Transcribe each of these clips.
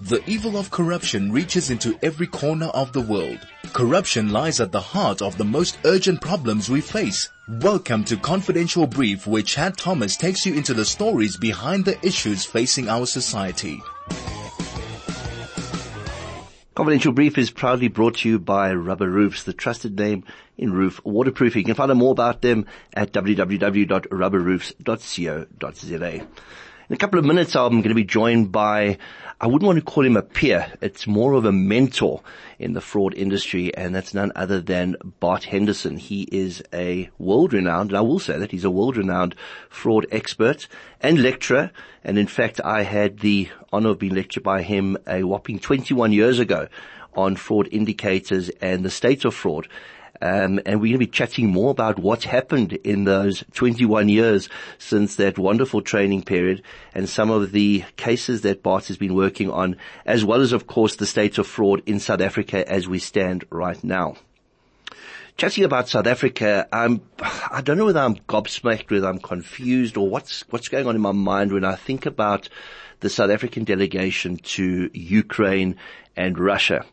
The evil of corruption reaches into every corner of the world. Corruption lies at the heart of the most urgent problems we face. Welcome to Confidential Brief where Chad Thomas takes you into the stories behind the issues facing our society. Confidential Brief is proudly brought to you by Rubber Roofs, the trusted name in roof waterproofing. You can find out more about them at www.rubberroofs.co.za. In a couple of minutes, I'm going to be joined by, I wouldn't want to call him a peer. It's more of a mentor in the fraud industry, and that's none other than Bart Henderson. He is a world-renowned, and I will say that he's a world-renowned fraud expert and lecturer. And in fact, I had the honor of being lectured by him a whopping 21 years ago on fraud indicators and the state of fraud. Um, and we're going to be chatting more about what's happened in those 21 years since that wonderful training period and some of the cases that Bart has been working on, as well as, of course, the state of fraud in South Africa as we stand right now. Chatting about South Africa, I'm, I don't know whether I'm gobsmacked, whether I'm confused or what's, what's going on in my mind when I think about the South African delegation to Ukraine and Russia.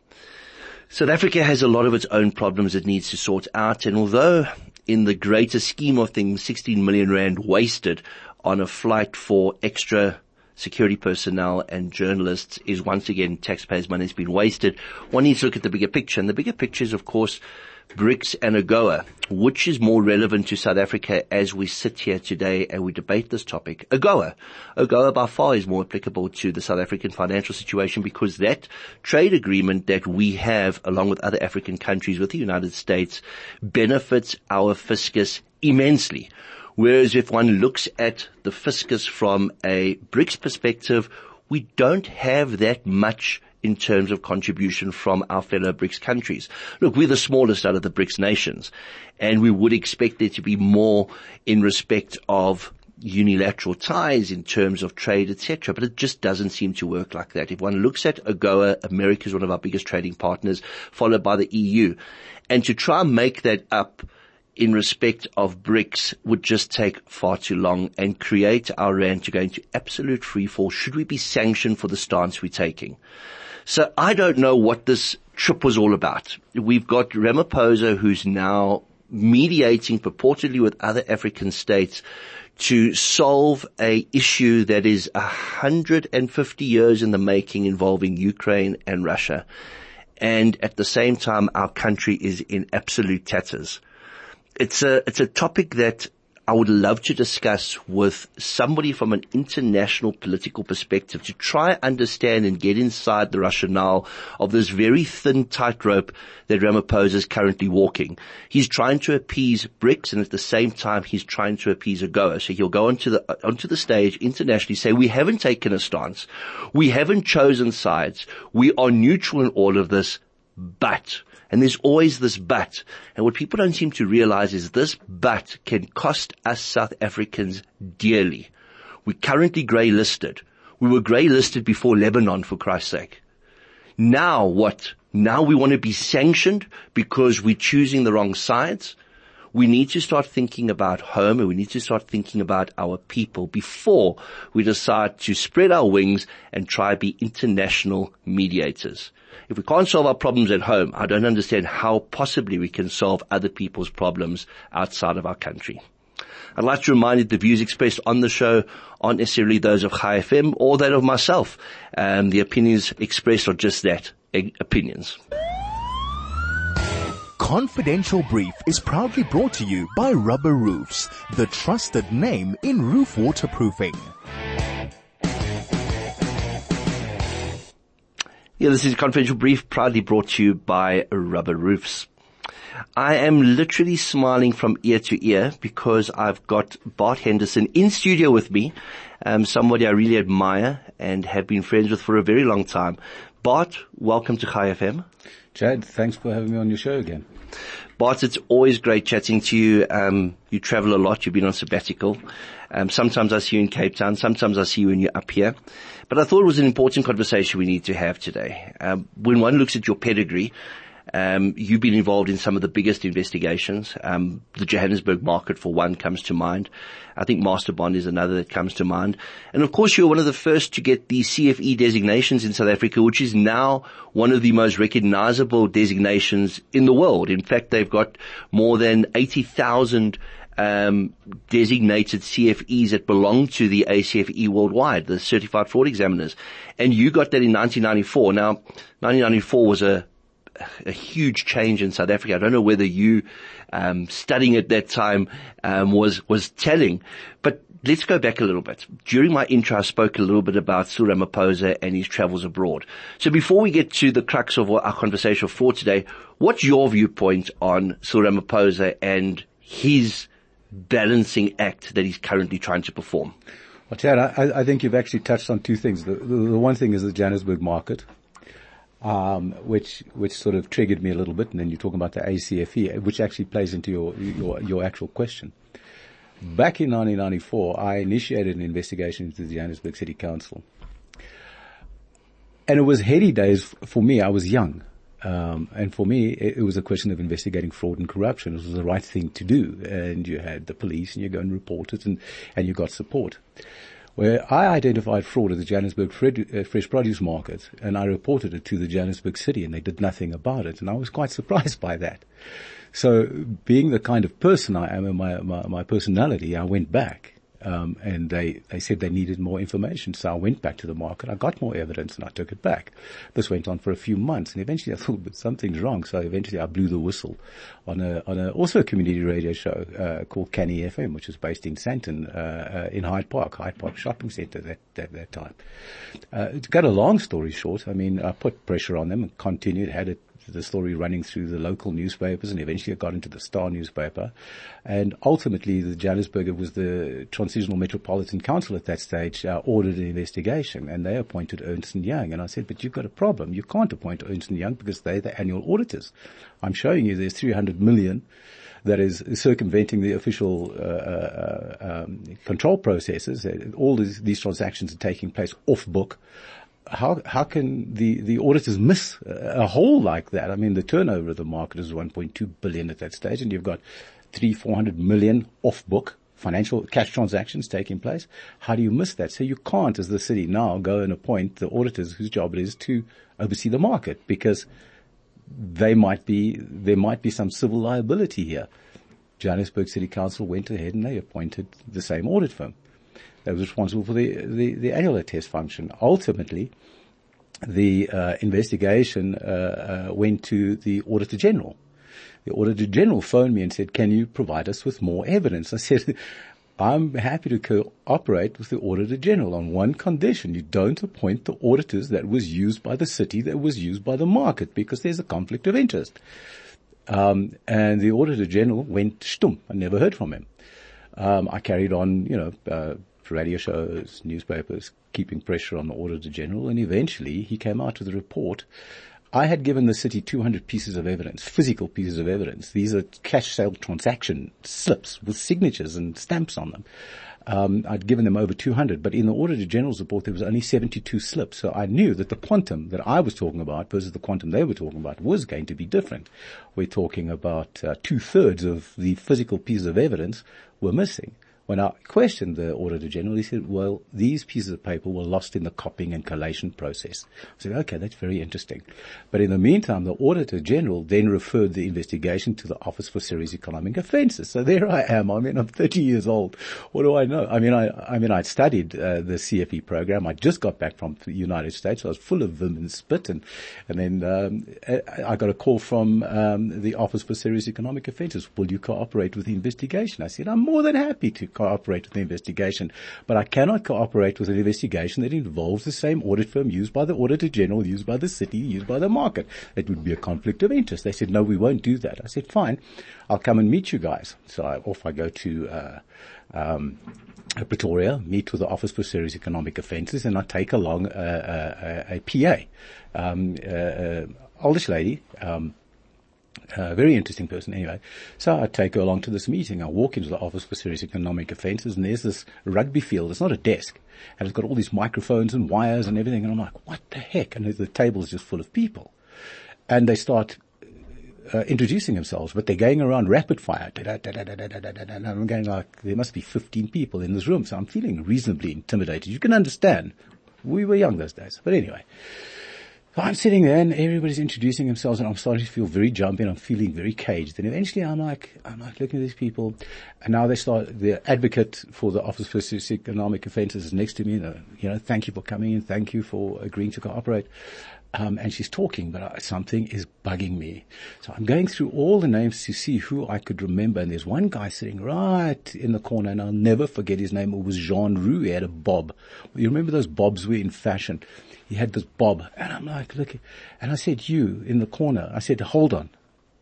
South Africa has a lot of its own problems it needs to sort out. And although in the greater scheme of things, 16 million rand wasted on a flight for extra security personnel and journalists is once again taxpayers' money has been wasted. One needs to look at the bigger picture. And the bigger picture is, of course, BRICS and AGOA. Which is more relevant to South Africa as we sit here today and we debate this topic? AGOA. AGOA by far is more applicable to the South African financial situation because that trade agreement that we have along with other African countries with the United States benefits our fiscus immensely. Whereas if one looks at the fiscus from a BRICS perspective, we don't have that much in terms of contribution from our fellow BRICS countries. Look, we're the smallest out of the BRICS nations and we would expect there to be more in respect of unilateral ties in terms of trade, etc. But it just doesn't seem to work like that. If one looks at AGOA, America is one of our biggest trading partners, followed by the EU. And to try and make that up in respect of BRICS would just take far too long and create our rand to go into absolute freefall should we be sanctioned for the stance we're taking. So I don't know what this trip was all about. We've got Ramaphosa who's now mediating purportedly with other African states to solve a issue that is 150 years in the making involving Ukraine and Russia. And at the same time, our country is in absolute tatters. It's a, it's a topic that I would love to discuss with somebody from an international political perspective to try understand and get inside the rationale of this very thin tightrope that Ramaphosa is currently walking. He's trying to appease BRICS and at the same time he's trying to appease AGOA. So he'll go onto the, uh, onto the stage internationally say, we haven't taken a stance. We haven't chosen sides. We are neutral in all of this, but and there's always this but. And what people don't seem to realize is this but can cost us South Africans dearly. We're currently grey listed. We were grey listed before Lebanon for Christ's sake. Now what? Now we want to be sanctioned because we're choosing the wrong sides? we need to start thinking about home and we need to start thinking about our people before we decide to spread our wings and try to be international mediators. If we can't solve our problems at home, I don't understand how possibly we can solve other people's problems outside of our country. I'd like to remind you the views expressed on the show aren't necessarily those of Chai FM or that of myself. Um, the opinions expressed are just that, opinions. Confidential Brief is proudly brought to you by Rubber Roofs, the trusted name in roof waterproofing. Yeah, this is a Confidential Brief proudly brought to you by Rubber Roofs. I am literally smiling from ear to ear because I've got Bart Henderson in studio with me, um, somebody I really admire and have been friends with for a very long time. Bart, welcome to Chai FM. Chad, thanks for having me on your show again. Bart, it's always great chatting to you. Um, you travel a lot. You've been on sabbatical. Um, sometimes I see you in Cape Town. Sometimes I see you when you're up here. But I thought it was an important conversation we need to have today. Um, when one looks at your pedigree, Um, you've been involved in some of the biggest investigations. Um, the Johannesburg market, for one, comes to mind. I think Master Bond is another that comes to mind. And of course, you're one of the first to get the CFE designations in South Africa, which is now one of the most recognizable designations in the world. In fact, they've got more than 80,000 um, designated CFEs that belong to the ACFE worldwide, the certified fraud examiners. And you got that in 1994. Now, 1994 was a, a huge change in South Africa. I don't know whether you, um, studying at that time, um, was, was telling, but let's go back a little bit. During my intro, I spoke a little bit about Cyril Ramaphosa and his travels abroad. So before we get to the crux of our conversation for today, what's your viewpoint on Cyril Ramaphosa and his balancing act that he's currently trying to perform? Well, Chad, I, I think you've actually touched on two things. The, the, the one thing is the Johannesburg market, um, which which sort of triggered me a little bit, and then you're talking about the ACFE, which actually plays into your your, your actual question. Back in 1994, I initiated an investigation into the Johannesburg City Council. And it was heady days for me. I was young. Um, and for me, it, it, was a question of investigating fraud and corruption. It was the right thing to do. And you had the police and you go and report it and, and you got support. Where I identified fraud at the Johannesburg uh, fresh produce market and I reported it to the Johannesburg city and they did nothing about it. And I was quite surprised by that. So being the kind of person I am and my, my, my personality, I went back um, and they, they said they needed more information. So I went back to the market. I got more evidence and I took it back. This went on for a few months and eventually I thought, but something's wrong. So eventually I blew the whistle on a, on a, also a community radio show, uh, called Canny FM, which was based in Sandton, uh, uh, in Hyde Park, Hyde Park Shopping Centre that, that, that time. Uh, to cut a long story short, I mean, I put pressure on them and continued, had it the story running through the local newspapers and eventually it got into the Star newspaper. And ultimately the Johannesburg, was the Transitional Metropolitan Council at that stage, uh, ordered an investigation and they appointed Ernst & Young. And I said, but you've got a problem. You can't appoint Ernst & Young because they're the annual auditors. I'm showing you there's 300 million that is circumventing the official uh, uh, um, control processes. All these, these transactions are taking place off book how how can the the auditors miss a hole like that? I mean, the turnover of the market is 1.2 billion at that stage, and you've got three 400 million off book financial cash transactions taking place. How do you miss that? So you can't, as the city now, go and appoint the auditors whose job it is to oversee the market because they might be there might be some civil liability here. Johannesburg City Council went ahead and they appointed the same audit firm that was responsible for the, the, the annual test function. Ultimately, the uh, investigation uh, uh, went to the Auditor General. The Auditor General phoned me and said, can you provide us with more evidence? I said, I'm happy to cooperate with the Auditor General on one condition. You don't appoint the auditors that was used by the city, that was used by the market, because there's a conflict of interest. Um, and the Auditor General went stum. I never heard from him. Um, I carried on, you know, uh, radio shows, newspapers, keeping pressure on the Auditor General, and eventually he came out with a report. I had given the city 200 pieces of evidence, physical pieces of evidence. These are cash sale transaction slips with signatures and stamps on them. Um, I'd given them over 200, but in the Auditor General's report there was only 72 slips. So I knew that the quantum that I was talking about versus the quantum they were talking about was going to be different. We're talking about uh, two thirds of the physical pieces of evidence were missing. When I questioned the Auditor General, he said, well, these pieces of paper were lost in the copying and collation process. I said, okay, that's very interesting. But in the meantime, the Auditor General then referred the investigation to the Office for Serious Economic Offences. So there I am. I mean, I'm 30 years old. What do I know? I mean, I, I mean, I'd studied uh, the CFE program. I just got back from the United States. I was full of vim and spit and, and then, um, I got a call from, um, the Office for Serious Economic Offences. Will you cooperate with the investigation? I said, I'm more than happy to cooperate with the investigation, but I cannot cooperate with an investigation that involves the same audit firm used by the Auditor General, used by the city, used by the market. It would be a conflict of interest. They said, no, we won't do that. I said, fine, I'll come and meet you guys. So I, off I go to, uh, um, Pretoria, meet with the Office for Serious Economic Offences, and I take along a, a, a, PA, um, uh, oldish lady, um, a very interesting person anyway. So I take her along to this meeting. I walk into the Office for Serious Economic Offences and there's this rugby field. It's not a desk. And it's got all these microphones and wires and everything. And I'm like, what the heck? And the table is just full of people. And they start uh, introducing themselves, but they're going around rapid fire. And I'm going like, there must be 15 people in this room. So I'm feeling reasonably intimidated. You can understand. We were young those days. But anyway. So I'm sitting there and everybody's introducing themselves and I'm starting to feel very jumpy and I'm feeling very caged. And eventually I'm like, I'm like looking at these people and now they start, the advocate for the Office for Economic Offences is next to me. And, you know, thank you for coming in. Thank you for agreeing to cooperate. Um, and she's talking, but uh, something is bugging me. So I'm going through all the names to see who I could remember. And there's one guy sitting right in the corner, and I'll never forget his name. It was Jean Roux. He had a bob. You remember those bobs were in fashion. He had this bob, and I'm like, look. And I said, you in the corner. I said, hold on.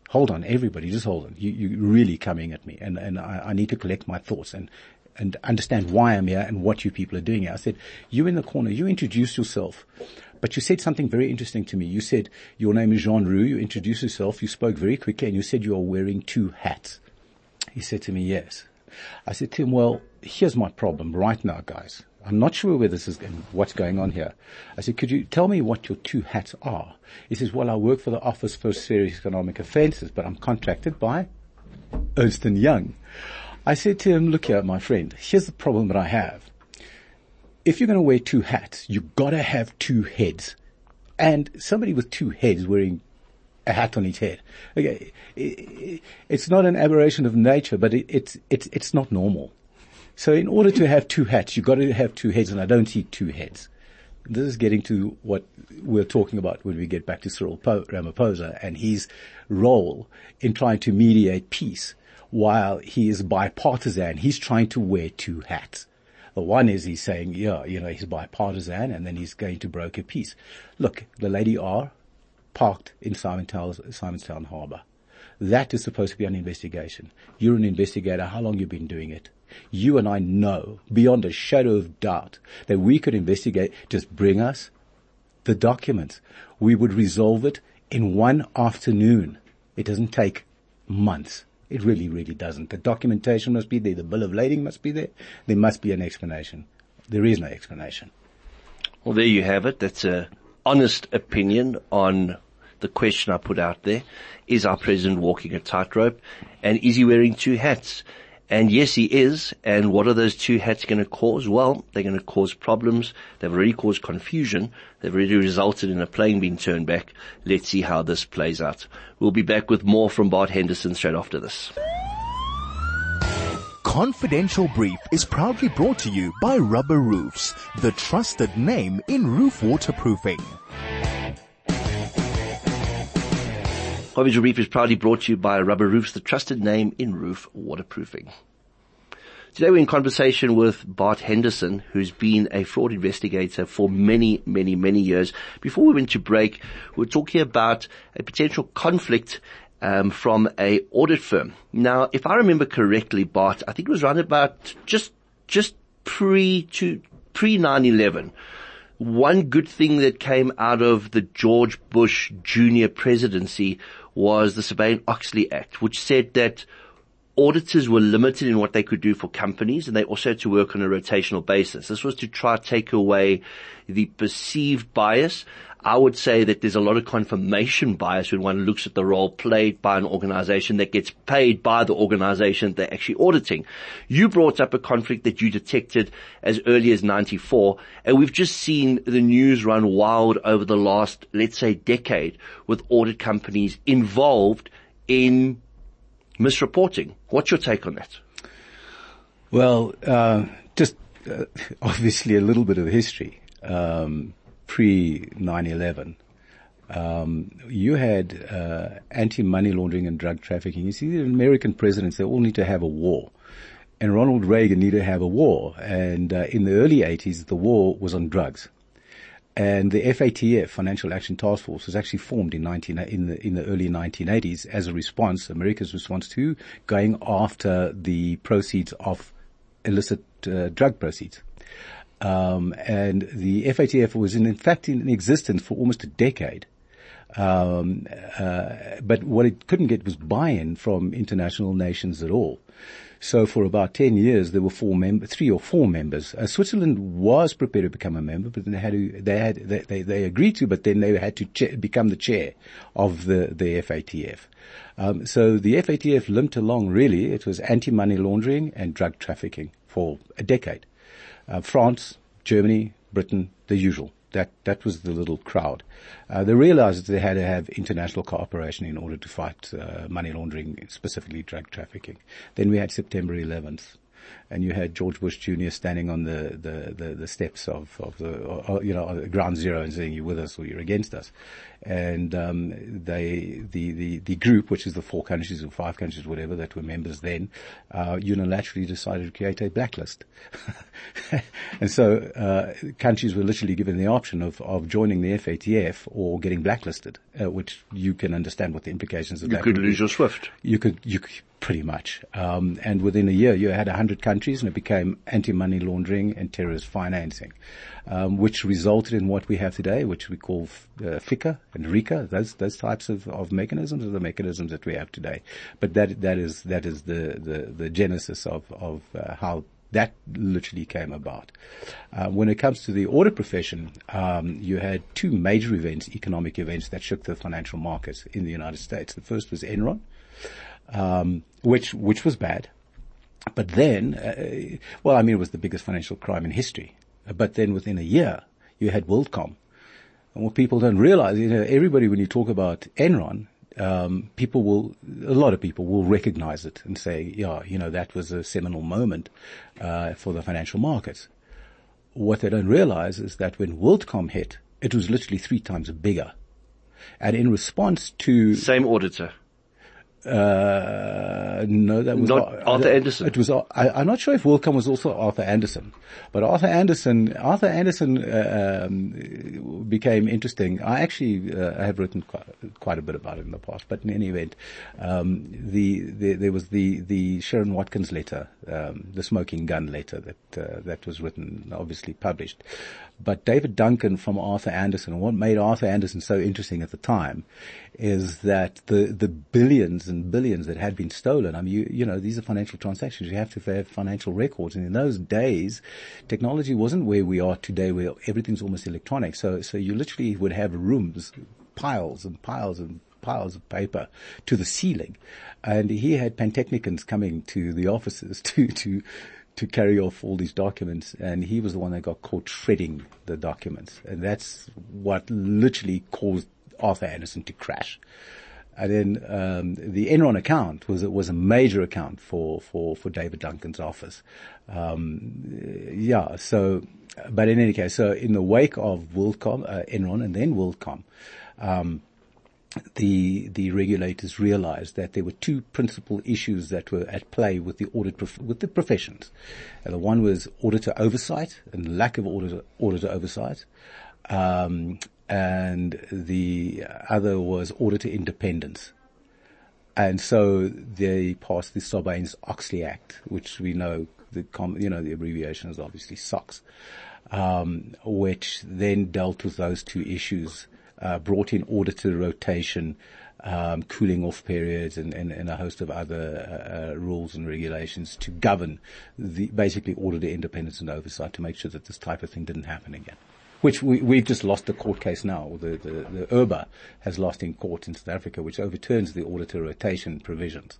Hold on, everybody, just hold on. You, you're really coming at me, and, and I, I need to collect my thoughts and, and understand why I'm here and what you people are doing here. I said, you in the corner, you introduce yourself. But you said something very interesting to me. You said your name is Jean Roux. You introduced yourself. You spoke very quickly and you said you are wearing two hats. He said to me, yes. I said to him, well, here's my problem right now, guys. I'm not sure where this is going, what's going on here. I said, could you tell me what your two hats are? He says, well, I work for the Office for Serious Economic Offences, but I'm contracted by Ernst & Young. I said to him, look here, my friend, here's the problem that I have if you're going to wear two hats, you've gotta have two heads. And somebody with two heads wearing a hat on his head. Okay, it's not an aberration of nature, but it's it's it's not normal. So in order to have two hats, you've got to have two heads, and I don't see two heads. This is getting to what we're talking about when we get back to Cyril Ramaphosa and his role in trying to mediate peace while he is bipartisan. He's trying to wear two hats. The one is he's saying, yeah, you know, he's bipartisan and then he's going to broker peace. Look, the Lady R parked in Simonstown, Simonstown Harbour. That is supposed to be an investigation. You're an investigator. How long you been doing it? You and I know beyond a shadow of doubt that we could investigate. Just bring us the documents. We would resolve it in one afternoon. It doesn't take months. It really, really doesn't. The documentation must be there. The bill of lading must be there. There must be an explanation. There is no explanation. Well, there you have it. That's a honest opinion on the question I put out there. Is our president walking a tightrope? And is he wearing two hats? And yes, he is. And what are those two hats going to cause? Well, they're going to cause problems. They've already caused confusion. They've already resulted in a plane being turned back. Let's see how this plays out. We'll be back with more from Bart Henderson straight after this. Confidential Brief is proudly brought to you by Rubber Roofs, the trusted name in roof waterproofing. Confidential Brief is proudly brought to you by Rubber Roofs, the trusted name in roof waterproofing. Today we're in conversation with Bart Henderson, who's been a fraud investigator for many, many, many years. Before we went to break, we are talking about a potential conflict um, from a audit firm. Now, if I remember correctly, Bart, I think it was around about just just pre to pre 9/11 one good thing that came out of the George Bush Jr. presidency was the Sarbanes-Oxley Act, which said that auditors were limited in what they could do for companies and they also had to work on a rotational basis. This was to try to take away the perceived bias I would say that there's a lot of confirmation bias when one looks at the role played by an organization that gets paid by the organization they're actually auditing. You brought up a conflict that you detected as early as 94 and we've just seen the news run wild over the last, let's say decade with audit companies involved in misreporting. What's your take on that? Well, uh, just uh, obviously a little bit of history. Um, pre 9/11, um, you had uh, anti-money laundering and drug trafficking. You see, the American presidents they all need to have a war, and Ronald Reagan needed to have a war. And uh, in the early 80s, the war was on drugs. And the FATF, Financial Action Task Force, was actually formed in 19, in the, in the early 1980s as a response, America's response to going after the proceeds of illicit uh, drug proceeds. Um, and the FATF was in, in fact in existence for almost a decade. Um, uh, but what it couldn't get was buy-in from international nations at all. So for about 10 years, there were four members, three or four members. Uh, Switzerland was prepared to become a member, but they had to, they had, they, they, they agreed to, but then they had to cha- become the chair of the, the FATF. Um, so the FATF limped along really. It was anti-money laundering and drug trafficking for a decade. Uh, France, Germany, Britain, the usual. That that was the little crowd. Uh, they realized that they had to have international cooperation in order to fight uh, money laundering, specifically drug trafficking. Then we had September 11th and you had George Bush Jr. standing on the, the, the, the steps of, of the, or, you know, ground zero and saying you're with us or you're against us. And, um, they, the, the, the group, which is the four countries or five countries, whatever, that were members then, uh, unilaterally decided to create a blacklist. and so, uh, countries were literally given the option of, of joining the FATF or getting blacklisted, uh, which you can understand what the implications of You that You could lose be. your SWIFT. You could, you could, pretty much. Um, and within a year, you had 100 countries and it became anti-money laundering and terrorist financing, um, which resulted in what we have today, which we call uh, FICA and RICA. Those, those types of, of mechanisms are the mechanisms that we have today. But that, that is, that is the, the, the genesis of, of uh, how that literally came about. Uh, when it comes to the audit profession, um, you had two major events, economic events that shook the financial markets in the United States. The first was Enron, um, which which was bad. But then, uh, well, I mean, it was the biggest financial crime in history. But then within a year, you had WorldCom. And what people don't realize, you know, everybody when you talk about Enron, um, people will, a lot of people will recognize it and say, yeah, you know, that was a seminal moment uh, for the financial markets. What they don't realize is that when WorldCom hit, it was literally three times bigger. And in response to Same auditor. Uh, no, that was Not Arthur Andersen. It was. I, I'm not sure if WorldCom was also Arthur Andersen, but Arthur Andersen, Arthur Andersen uh, um, became interesting. I actually uh, I have written quite, quite a bit about it in the past, but in any event, um, the, the there was the the Sherron Watkins letter, um, the smoking gun letter that uh, that was written, obviously published. But David Duncan from Arthur Andersen, what made Arthur Andersen so interesting at the time, is that the the billions and billions that had been stolen. I mean, you, you know, these are financial transactions. You have to have financial records. And in those days, technology wasn't where we are today where everything's almost electronic. So, so you literally would have rooms, piles and piles and piles of paper to the ceiling. And he had pantechnicons coming to the offices to, to, to carry off all these documents and he was the one that got caught shredding the documents. And that's what literally caused Arthur Andersen to crash. And then um, the Enron account was was a major account for for for David Duncan's office. Um, yeah. So, but in any case, so in the wake of WorldCom, uh, Enron, and then WorldCom. Um, the the regulators realized that there were two principal issues that were at play with the audit prof- with the professions. And the one was auditor oversight and lack of auditor auditor oversight, um, and the other was auditor independence. And so they passed the Sarbanes-Oxley Act, which we know the com- you know the abbreviation is obviously SOX, um, which then dealt with those two issues uh, brought in auditor rotation, um, cooling off periods, and, and, and, a host of other uh, rules and regulations to govern the basically auditor independence and oversight to make sure that this type of thing didn't happen again. Which we, we've just lost the court case now. The, the, the IRBA has lost in court in South Africa, which overturns the auditor rotation provisions.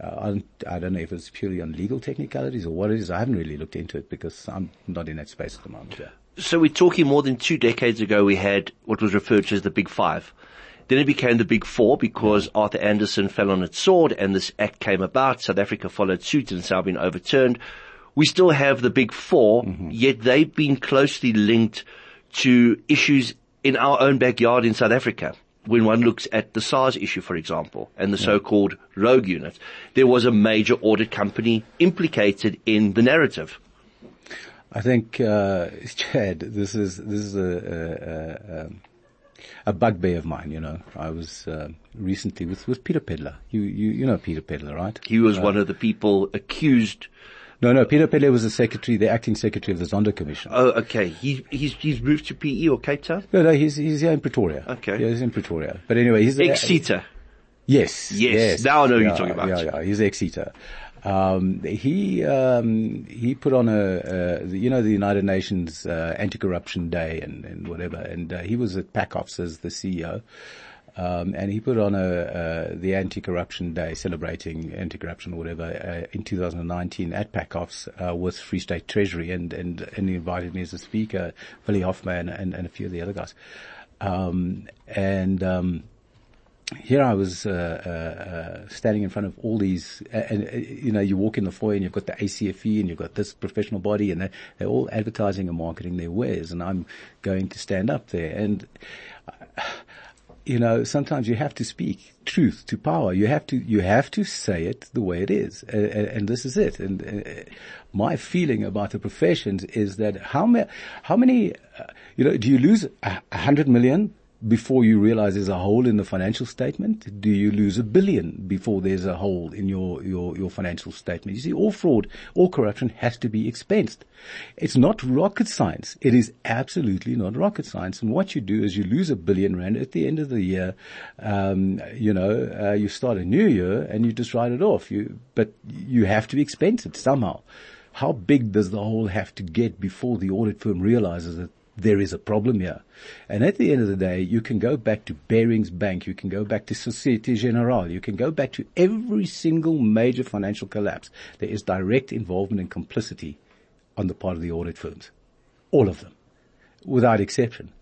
Uh, I don't know if it's purely on legal technicalities or what it is. I haven't really looked into it because I'm not in that space at the moment. Yeah. So we're talking more than two decades ago we had what was referred to as the Big Five. Then it became the Big Four because Arthur Andersen fell on its sword and this act came about. South Africa followed suit and it's now been overturned. We still have the Big 4 mm-hmm. yet they've been closely linked to issues in our own backyard in South Africa. When one looks at the SARS issue, for example, and the yeah. so-called rogue unit, there was a major audit company implicated in the narrative. I think, uh, Chad, this is this is a, a, a, a bugbear of mine. You know, I was uh, recently with with Peter Pedler. You you you know Peter Pedler, right? He was uh, one of the people accused. No, no, Peter Pedler was the secretary, the acting secretary of the Zondo Commission. Oh, okay. He, he's, he's moved to PE or Cape Town? No, no, he's, he's here in Pretoria. Okay. Yeah, he's in Pretoria. But anyway, he's ex-SETA. Yes, yes. Yes. Now I know yeah, you're talking about. Yeah, yeah. He's ex-SETA. Um, he um, he put on a, a you know the United Nations uh, Anti-Corruption Day and, and whatever, and uh, he was at PACOFS as the CEO. Um, and he put on a, uh, the anti-corruption day celebrating anti-corruption or whatever uh, in 2019 at PACOFS uh, with Free State Treasury and, and, and he invited me as a speaker, Willie Hoffman and, and a few of the other guys. Um, and, um, here I was uh, uh, standing in front of all these, and, uh, you know, you walk in the foyer and you've got the ACFE and you've got this professional body, and they're, they're all advertising and marketing their wares, and I'm going to stand up there, and you know, sometimes you have to speak truth to power. You have to, you have to say it the way it is. Uh, and this is it. And uh, my feeling about the professions is that how many, how many, uh, you know, do you lose a hundred million before you realize there's a hole in the financial statement? Do you lose a billion before there's a hole in your, your, your financial statement? You see, all fraud, all corruption has to be expensed. It's not rocket science. It is absolutely not rocket science. And what you do is you lose a billion rand at the end of the year. Um, you know, uh, you start a new year and you just write it off. You, but you have to expense it somehow. How big does the hole have to get before the audit firm realizes that there is a problem here. And at the end of the day, you can go back to Barings Bank, you can go back to Societe Generale, you can go back to every single major financial collapse. There is direct involvement and complicity on the part of the audit firms. All of them. Without exception.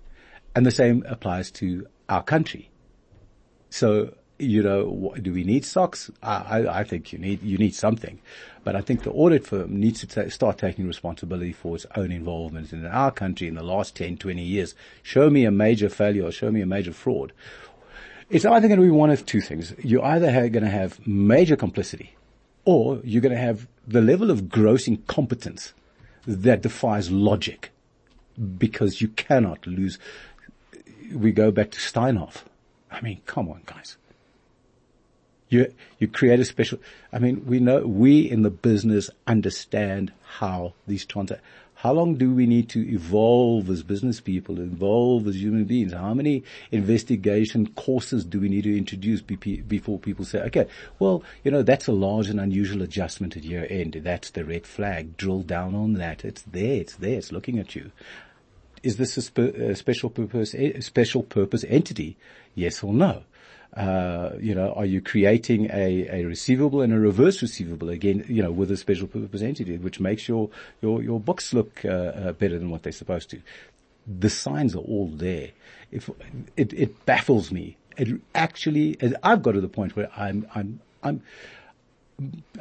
And the same applies to our country. So you know, do we need SOX? I, I, think you need you need something, but I think the audit firm needs to ta- start taking responsibility for its own involvement in our country in the last 10, 20 years. Show me a major failure or show me a major fraud. It's either going to be one of two things. You're either going to have major complicity, or you're going to have the level of gross incompetence that defies logic, because you cannot lose. We go back to Steinhoff. I mean, come on, guys you, you create a special, I mean, we know, we in the business understand how these transactions, how long do we need to evolve as business people, evolve as human beings? How many investigation courses do we need to introduce before people say, okay, well, you know, that's a large and unusual adjustment at year end. That's the red flag. Drill down on that. It's there. It's there. It's looking at you. Is this a, spe- a special purpose, a special purpose entity? Yes or no? Uh, you know, are you creating a, a receivable and a reverse receivable again, you know, with a special purpose entity, which makes your, your, your books look, uh, uh, better than what they're supposed to. The signs are all there. If, it, it baffles me. It actually, I've got to the point where I'm, I'm, I'm,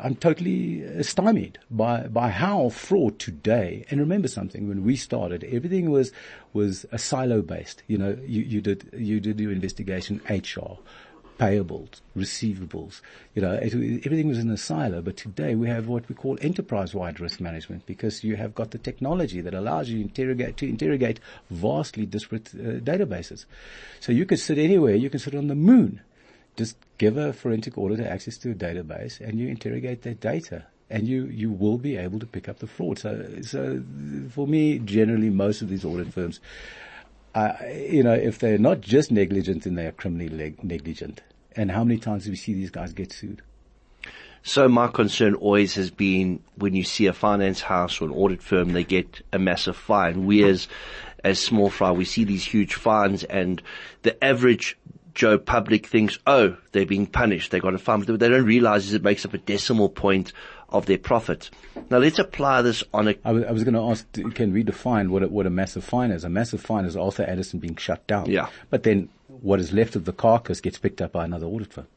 I'm totally stymied by, by how fraud today, and remember something, when we started, everything was, was a silo based. You know, you, you did, you did your investigation, HR, payables, receivables, you know, it, everything was in a silo. But today we have what we call enterprise-wide risk management because you have got the technology that allows you to interrogate, to interrogate vastly disparate uh, databases. So you could sit anywhere. You can sit on the moon. Just give a forensic auditor access to a database and you interrogate that data and you, you will be able to pick up the fraud. So, so for me, generally most of these audit firms, uh, you know, if they're not just negligent, then they are criminally negligent. And how many times do we see these guys get sued? So my concern always has been when you see a finance house or an audit firm, they get a massive fine. We as, as small fry, we see these huge fines and the average Joe public thinks, oh, they're being punished. They got a fine. But they don't realize is it makes up a decimal point of their profit. Now let's apply this on a. I was, I was going to ask, can we define what a, what a massive fine is? A massive fine is Arthur Andersen being shut down. Yeah. But then what is left of the carcass gets picked up by another audit firm.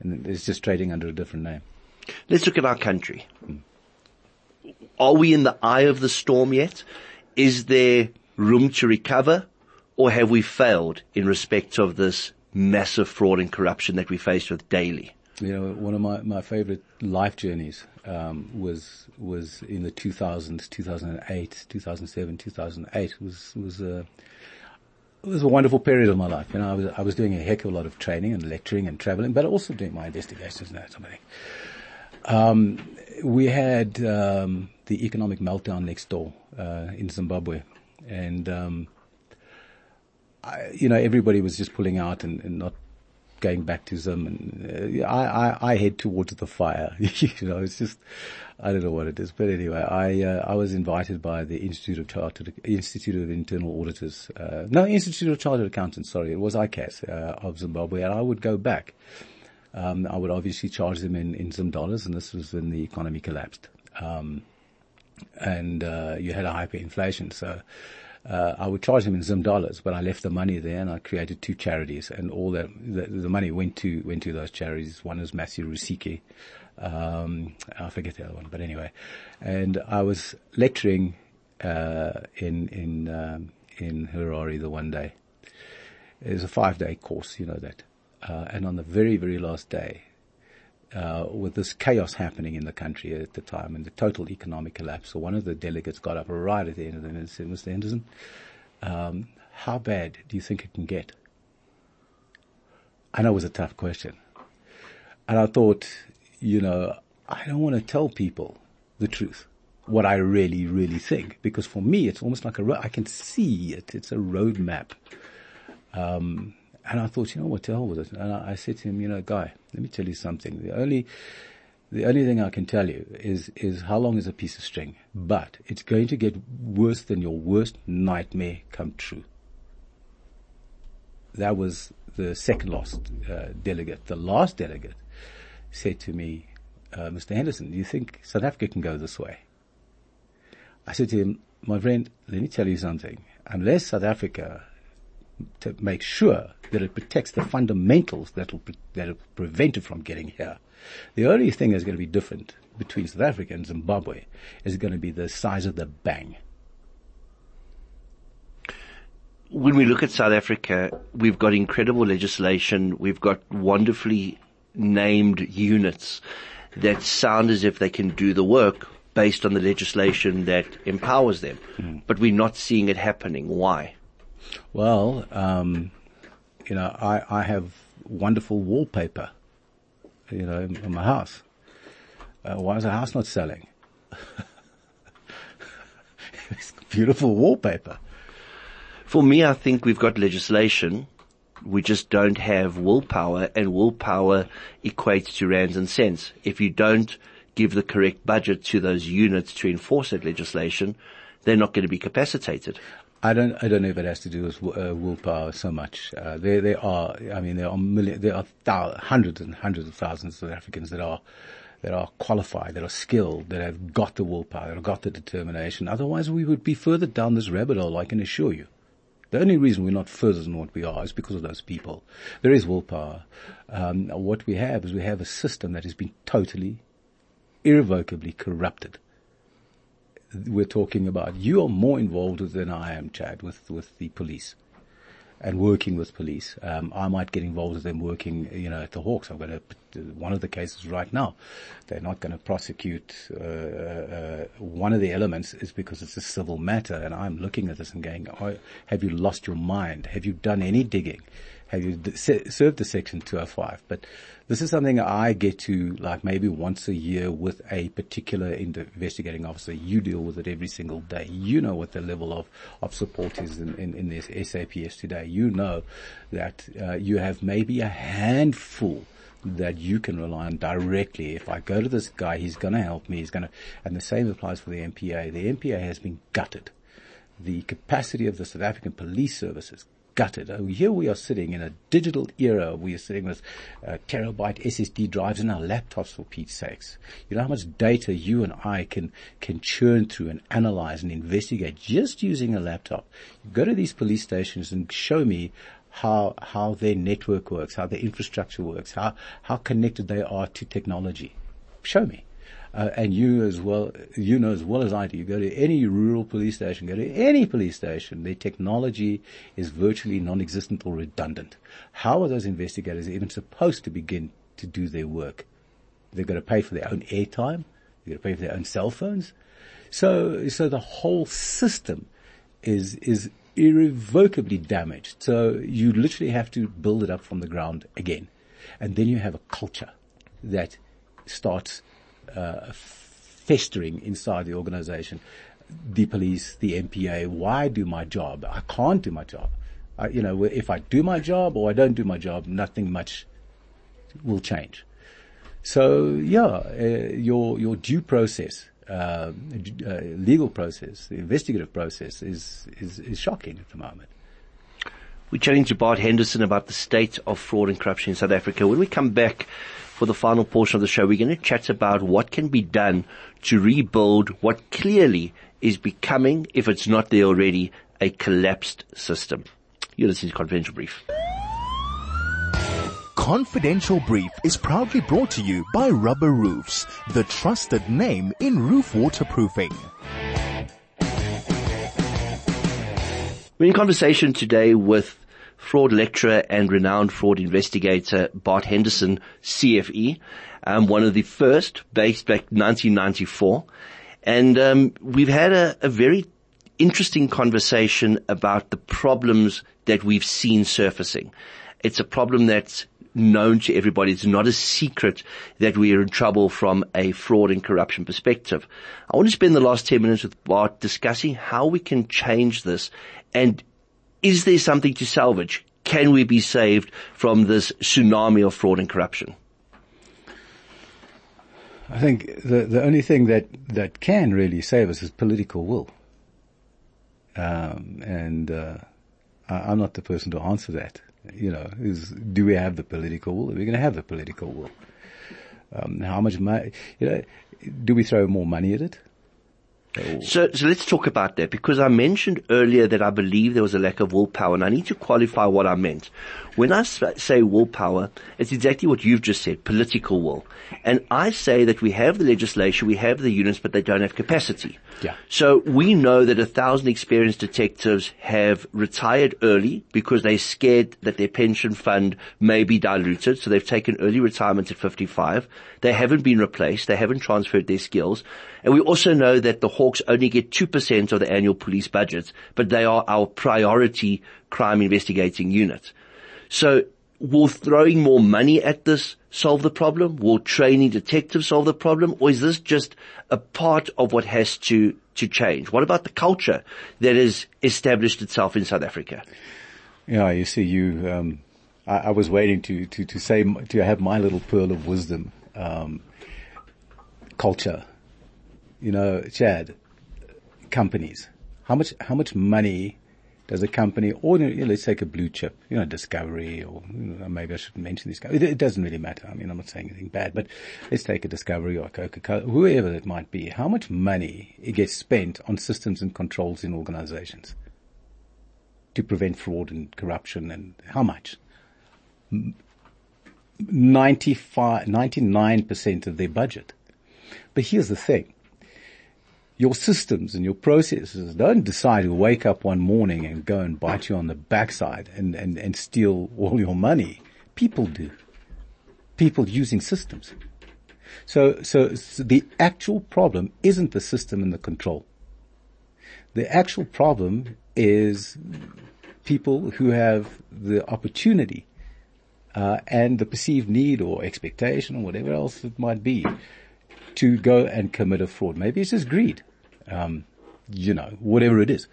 And it's just trading under a different name. Let's look at our country. Are we in the eye of the storm yet? Is there room to recover? Or have we failed in respect of this massive fraud and corruption that we face with daily? You know, one of my, my favorite life journeys um, was was in the 2000s, 2008, 2007, 2008 was was a it was a wonderful period of my life. You know, I was I was doing a heck of a lot of training and lecturing and traveling, but also doing my investigations and that sort of thing. Um, we had um, the economic meltdown next door uh, in Zimbabwe, and um, I, you know everybody was just pulling out and, and not going back and uh, I, I, I head towards the fire. you know, it's just, I don't know what it is, but anyway, I, uh, I was invited by the Institute of Chartered, Institute of Internal Auditors, uh, no, Institute of Chartered Accountants, sorry, it was ICAS, uh, of Zimbabwe, and I would go back. Um, I would obviously charge them in, in Zim dollars, and this was when the economy collapsed. Um, and, uh, you had a hyperinflation, so, uh, I would charge them in Zim dollars, but I left the money there and I created two charities and all that, the, the money went to, went to those charities. One is Matthew Rusike. Um, I forget the other one, but anyway. And I was lecturing, uh, in, in, um, in Harare the one day. It was a five day course, you know that. Uh, and on the very, very last day, uh, with this chaos happening in the country at the time and the total economic collapse. So one of the delegates got up right at the end of the and said, Mr. Henderson, um, how bad do you think it can get? I know it was a tough question. And I thought, you know, I don't want to tell people the truth, what I really, really think, because for me, it's almost like a, ro- I can see it. It's a roadmap. Um, and I thought, you know what, to hell with it. And I, I said to him, you know, guy, let me tell you something. The only, the only thing I can tell you is, is how long is a piece of string, but it's going to get worse than your worst nightmare come true. That was the second last uh, delegate. The last delegate said to me, uh, Mr. Henderson, do you think South Africa can go this way? I said to him, my friend, let me tell you something. Unless South Africa to make sure that it protects the fundamentals that will that will prevent it from getting here. The only thing that's going to be different between South Africa and Zimbabwe is going to be the size of the bang. When we look at South Africa, we've got incredible legislation. We've got wonderfully named units that sound as if they can do the work based on the legislation that empowers them. Mm. But we're not seeing it happening. Why? Well, um, you know, I, I have wonderful wallpaper, you know, in, my house. Uh, why is the house not selling? it's beautiful wallpaper. For me, I think we've got legislation. We just don't have willpower and willpower equates to rands and cents. If you don't give the correct budget to those units to enforce that legislation, they're not going to be capacitated. I don't, I don't know if it has to do with uh, willpower so much. Uh, there, there are, I mean, there are million, there are thousands, hundreds and hundreds of thousands of Africans that are, that are qualified, that are skilled, that have got the willpower, that have got the determination. Otherwise we would be further down this rabbit hole, I can assure you. The only reason we're not further than what we are is because of those people. There is willpower. Um, what we have is we have a system that has been totally, irrevocably corrupted we're talking about. You are more involved than I am, Chad, with, with the police and working with police. Um, I might get involved with them working, you know, at the Hawks. I've got a, one of the cases right now. They're not going to prosecute. Uh, uh, one of the elements is because it's a civil matter, and I'm looking at this and going, oh, "Have you lost your mind? Have you done any digging? Have you served the Section 205?" But this is something I get to like maybe once a year with a particular investigating officer. You deal with it every single day. You know what the level of, of support is in, in, in this SAPS today. You know that uh, you have maybe a handful that you can rely on directly. If I go to this guy, he's going to help me. He's going to, and the same applies for the NPA. The NPA has been gutted. The capacity of the South African police services gutted. Oh, here we are sitting in a digital era. We are sitting with uh, terabyte SSD drives in our laptops for Pete's sakes. You know how much data you and I can, can churn through and analyze and investigate just using a laptop. Go to these police stations and show me how, how their network works, how their infrastructure works, how, how connected they are to technology. Show me. Uh, and you as well, you know as well as I do, you go to any rural police station, go to any police station, their technology is virtually non-existent or redundant. How are those investigators even supposed to begin to do their work? They've got to pay for their own airtime. They've got to pay for their own cell phones. So, so the whole system is, is irrevocably damaged. So you literally have to build it up from the ground again. And then you have a culture that starts uh, festering inside the organization. The police, the NPA, why do my job? I can't do my job. I, you know, if I do my job or I don't do my job, nothing much will change. So yeah, uh, your your due process, uh, uh, legal process, the investigative process is, is is shocking at the moment. We're chatting to Bart Henderson about the state of fraud and corruption in South Africa. When we come back for the final portion of the show, we're going to chat about what can be done to rebuild what clearly is becoming, if it's not there already, a collapsed system. You're listening to Confidential Brief. Confidential Brief is proudly brought to you by Rubber Roofs, the trusted name in roof waterproofing. We're in conversation today with fraud lecturer and renowned fraud investigator Bart Henderson, CFE, um, one of the first, based back 1994. And um, we've had a, a very interesting conversation about the problems that we've seen surfacing. It's a problem that's known to everybody. It's not a secret that we are in trouble from a fraud and corruption perspective. I want to spend the last 10 minutes with Bart discussing how we can change this and is there something to salvage? Can we be saved from this tsunami of fraud and corruption? I think the the only thing that that can really save us is political will. Um, and uh, I, am not the person to answer that. You know, is do we have the political will? Are we going to have the political will? Um, how much money? You know, do we throw more money at it? Oh. So, so let's talk about that because I mentioned earlier that I believe there was a lack of willpower and I need to qualify what I meant. When I say willpower, it's exactly what you've just said, political will. And I say that we have the legislation, we have the units, but they don't have capacity. Yeah. So we know that a thousand experienced detectives have retired early because they're scared that their pension fund may be diluted. So they've taken early retirement at 55. They haven't been replaced. They haven't transferred their skills. And we also know that the Hawks only get 2% of the annual police budget, but they are our priority crime investigating unit. So will throwing more money at this solve the problem? Will training detectives solve the problem? Or is this just a part of what has to, to change? What about the culture that has established itself in South Africa? Yeah, you see, you, um, I, I, was waiting to, to, to say, to have my little pearl of wisdom. Um, culture. You know, Chad, companies. How much, how much money does a company, or you know, let's take a blue chip, you know, Discovery, or you know, maybe I shouldn't mention this. It, it, doesn't really matter. I mean, I'm not saying anything bad, but let's take a Discovery or Coca-Cola, whoever it might be. How much money it gets spent on systems and controls in organizations to prevent fraud and corruption, and how much? 95, 99% of their budget. But here's the thing your systems and your processes don't decide to wake up one morning and go and bite you on the backside and, and, and steal all your money. People do. People using systems. So, so, so the actual problem isn't the system and the control. The actual problem is people who have the opportunity uh, and the perceived need or expectation or whatever else it might be to go and commit a fraud. Maybe it's just greed. Um, you know, whatever it is.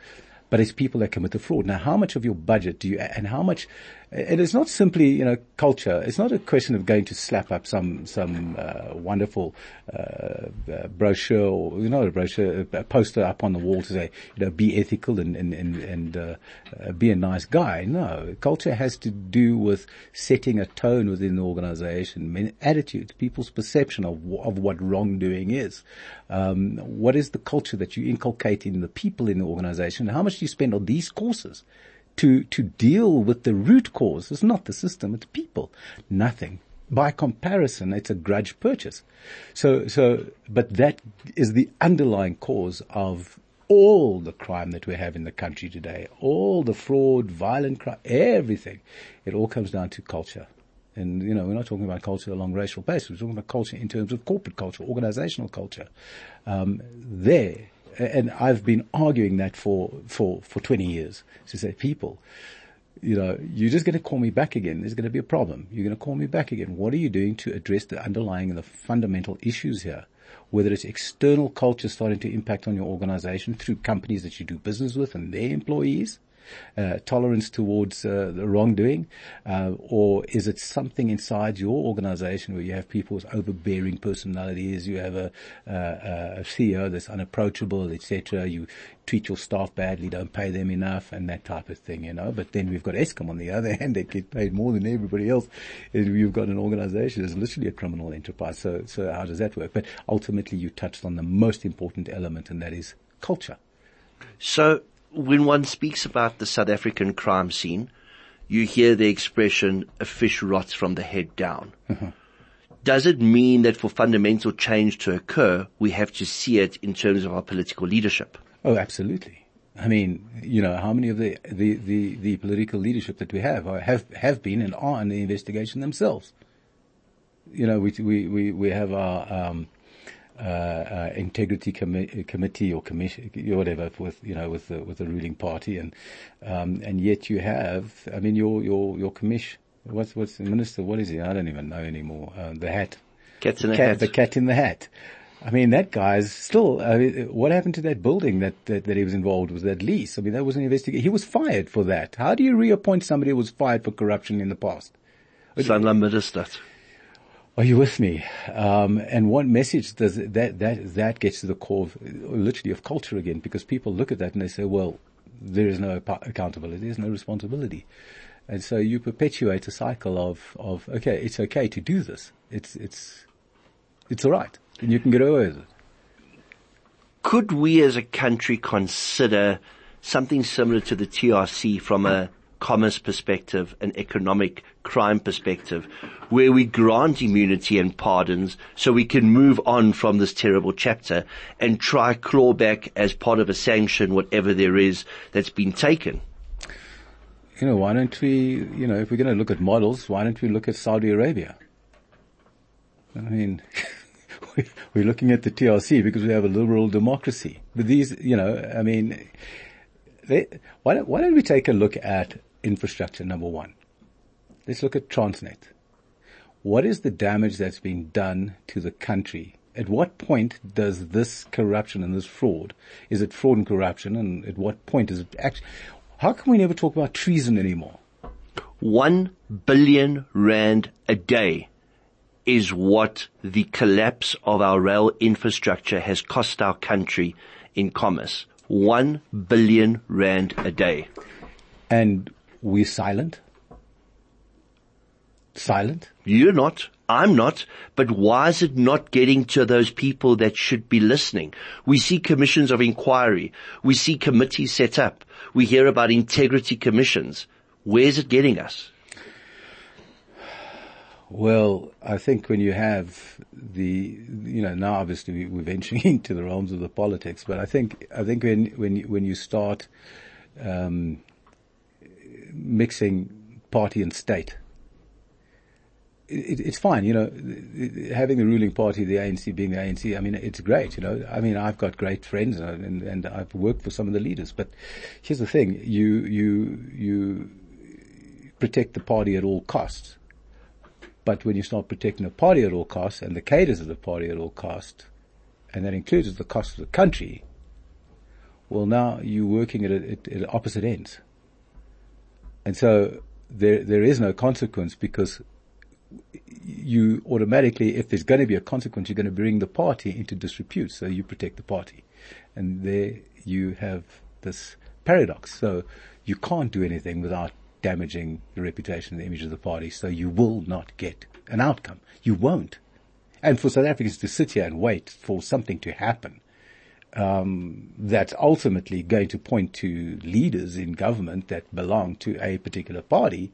But it's people that commit the fraud. Now, how much of your budget do you, and how much, it is not simply, you know, culture. It's not a question of going to slap up some, some, uh, wonderful, uh, uh, brochure or, you know, a brochure, a poster up on the wall to say, you know, be ethical and, and, and, and uh, uh, be a nice guy. No. Culture has to do with setting a tone within the organization, attitudes, people's perception of, of what wrongdoing is. Um, what is the culture that you inculcate in the people in the organization? How much do you spend on these courses? To, to deal with the root cause. It's not the system, it's people. Nothing. By comparison, it's a grudge purchase. So, so, but that is the underlying cause of all the crime that we have in the country today, all the fraud, violent crime, everything. It all comes down to culture. And, you know, we're not talking about culture along racial basis. We're talking about culture in terms of corporate culture, organizational culture. Um, there and I've been arguing that for, for, for 20 years to say, people, you know, you're just going to call me back again. There's going to be a problem. You're going to call me back again. What are you doing to address the underlying and the fundamental issues here? Whether it's external culture starting to impact on your organization through companies that you do business with and their employees, uh, tolerance towards uh, the wrongdoing, uh, or is it something inside your organization where you have people with overbearing personalities, you have a, a CEO that's unapproachable, etc. You treat your staff badly, don't pay them enough, and that type of thing, you know. But then we've got Eskom on the other hand; they get paid more than everybody else. You've got an organization that's literally a criminal enterprise. So, so how does that work? But ultimately, you touched on the most important element, and that is culture. So when one speaks about the South African crime scene, you hear the expression, a fish rots from the head down. Mm-hmm. Does it mean that for fundamental change to occur, we have to see it in terms of our political leadership? Oh, absolutely. I mean, you know, how many of the, the, the, the political leadership that we have have, have been and are in the investigation themselves? You know, we, we, we, we have our, um, uh, uh, integrity commi- committee or commission, whatever, with you know, with the with the ruling party, and um, and yet you have, I mean, your your your commission. What's what's the minister? What is he? I don't even know anymore. Uh, the hat. Cats in the, cat, hat. The cat in the hat. I mean, that guy's still. I mean, what happened to that building that, that, that he was involved with? That lease. I mean, that was an investigation. He was fired for that. How do you reappoint somebody who was fired for corruption in the past? Sanlam Minister. Are you with me? Um, and what message does that that that gets to the core, of, literally, of culture again? Because people look at that and they say, "Well, there is no accountability, there's no responsibility," and so you perpetuate a cycle of of okay, it's okay to do this. It's it's it's all right, and you can get away with it. Could we, as a country, consider something similar to the TRC from a commerce perspective, an economic crime perspective, where we grant immunity and pardons so we can move on from this terrible chapter and try claw back as part of a sanction whatever there is that's been taken. You know, why don't we, you know, if we're going to look at models, why don't we look at Saudi Arabia? I mean, we're looking at the TRC because we have a liberal democracy. But these, you know, I mean, they, why, don't, why don't we take a look at infrastructure, number one. Let's look at Transnet. What is the damage that's been done to the country? At what point does this corruption and this fraud, is it fraud and corruption? And at what point is it actually, how can we never talk about treason anymore? One billion rand a day is what the collapse of our rail infrastructure has cost our country in commerce. One billion rand a day. And we're silent. Silent? You're not. I'm not. But why is it not getting to those people that should be listening? We see commissions of inquiry. We see committees set up. We hear about integrity commissions. Where's it getting us? Well, I think when you have the, you know, now obviously we're venturing into the realms of the politics, but I think, I think when, when, when you start, um, mixing party and state. It, it's fine, you know, having the ruling party, the ANC being the ANC, I mean, it's great, you know. I mean, I've got great friends uh, and, and I've worked for some of the leaders, but here's the thing, you, you, you protect the party at all costs. But when you start protecting the party at all costs and the cadres of the party at all costs, and that includes the cost of the country, well now you're working at, at, at opposite ends. And so there, there is no consequence because you automatically, if there's going to be a consequence, you're going to bring the party into disrepute. So you protect the party. And there you have this paradox. So you can't do anything without damaging the reputation and the image of the party. So you will not get an outcome. You won't. And for South Africans to sit here and wait for something to happen um, that's ultimately going to point to leaders in government that belong to a particular party.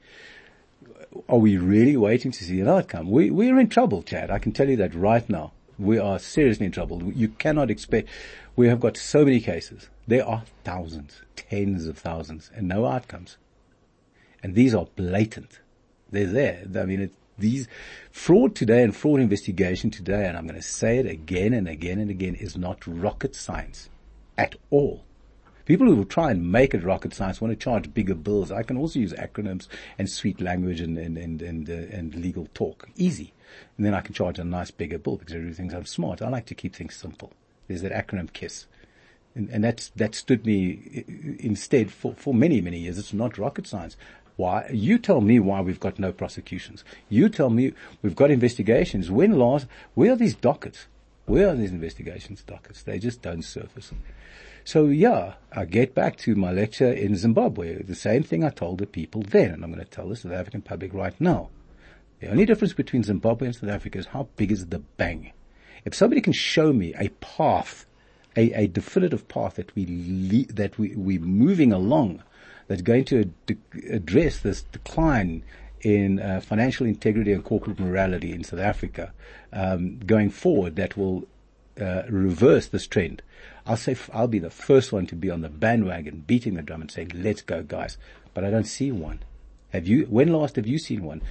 Are we really waiting to see an outcome? We, we're in trouble, Chad. I can tell you that right now. We are seriously in trouble. You cannot expect, we have got so many cases. There are thousands, tens of thousands and no outcomes. And these are blatant. They're there. I mean, it, these fraud today and fraud investigation today, and I'm going to say it again and again and again, is not rocket science at all. People who will try and make it rocket science want to charge bigger bills. I can also use acronyms and sweet language and and and and, uh, and legal talk, easy, and then I can charge a nice bigger bill because everybody thinks I'm smart. I like to keep things simple. There's that acronym KISS. And, and that's, that stood me instead for, for many, many years. It's not rocket science. Why? You tell me why we've got no prosecutions. You tell me we've got investigations. When last, where are these dockets? Where are these investigations dockets? They just don't surface. So yeah, I get back to my lecture in Zimbabwe. The same thing I told the people then, and I'm going to tell the South African public right now. The only difference between Zimbabwe and South Africa is how big is the bang. If somebody can show me a path, a, a definitive path that we le- that we we're moving along, that's going to ad- address this decline in uh, financial integrity and corporate morality in South Africa um, going forward, that will uh, reverse this trend. I'll say I'll be the first one to be on the bandwagon, beating the drum and saying, "Let's go, guys!" But I don't see one. Have you? When last have you seen one?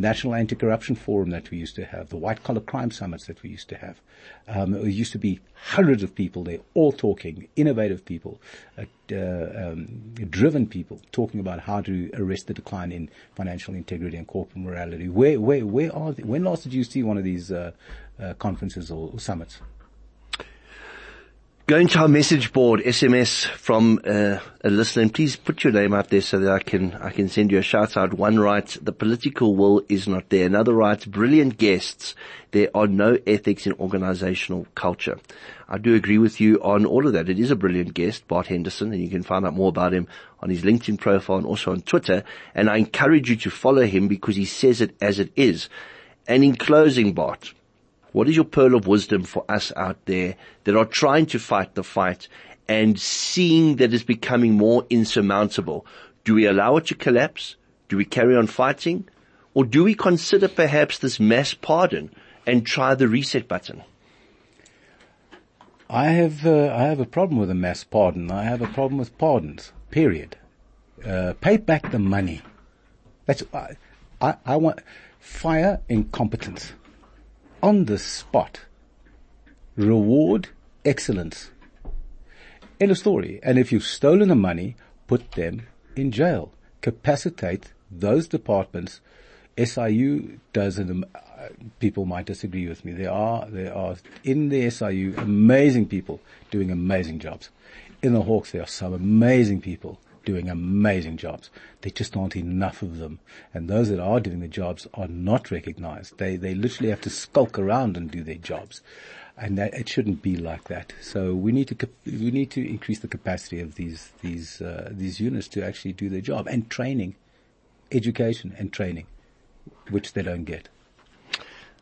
National Anti-Corruption Forum that we used to have, the white collar crime summits that we used to have. Um, it used to be hundreds of people there, all talking, innovative people, uh, uh, um, driven people, talking about how to arrest the decline in financial integrity and corporate morality. Where, where, where are? They? When last did you see one of these uh, uh conferences or, or summits? Go to our message board, SMS from uh, a listener, and please put your name out there so that I can I can send you a shout out. One writes, the political will is not there. Another writes, brilliant guests. There are no ethics in organizational culture. I do agree with you on all of that. It is a brilliant guest, Bart Henderson, and you can find out more about him on his LinkedIn profile and also on Twitter. And I encourage you to follow him because he says it as it is. And in closing, Bart, what is your pearl of wisdom for us out there that are trying to fight the fight and seeing that it's becoming more insurmountable? Do we allow it to collapse? Do we carry on fighting? Or do we consider perhaps this mass pardon and try the reset button? I have uh, I have a problem with a mass pardon. I have a problem with pardons. Period. Uh, pay back the money. That's I, I, I want fire incompetence on the spot. Reward excellence. End of story. And if you've stolen the money, put them in jail. Capacitate those departments. SIU does an, uh, people might disagree with me. There are, there are in the SIU amazing people doing amazing jobs. In the Hawks there are some amazing people doing amazing jobs. There just aren't enough of them. And those that are doing the jobs are not recognized. They, they literally have to skulk around and do their jobs. And that, it shouldn't be like that. So we need to, we need to increase the capacity of these, these, uh, these units to actually do their job and training, education and training, which they don't get.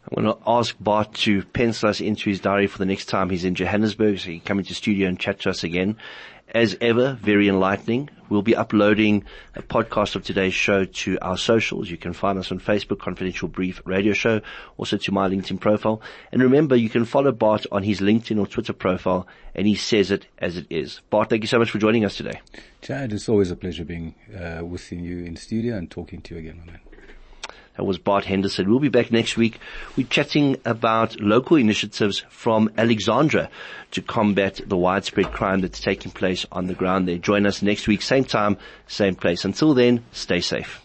I'm going to ask Bart to pencil us into his diary for the next time he's in Johannesburg so he can come into studio and chat to us again as ever, very enlightening. We'll be uploading a podcast of today's show to our socials. You can find us on Facebook, Confidential Brief Radio Show, also to my LinkedIn profile. And remember, you can follow Bart on his LinkedIn or Twitter profile, and he says it as it is. Bart, thank you so much for joining us today. Chad, it's always a pleasure being uh, with you in studio and talking to you again, my man. That was Bart Henderson. We'll be back next week. We're chatting about local initiatives from Alexandra to combat the widespread crime that's taking place on the ground there. Join us next week, same time, same place. Until then, stay safe.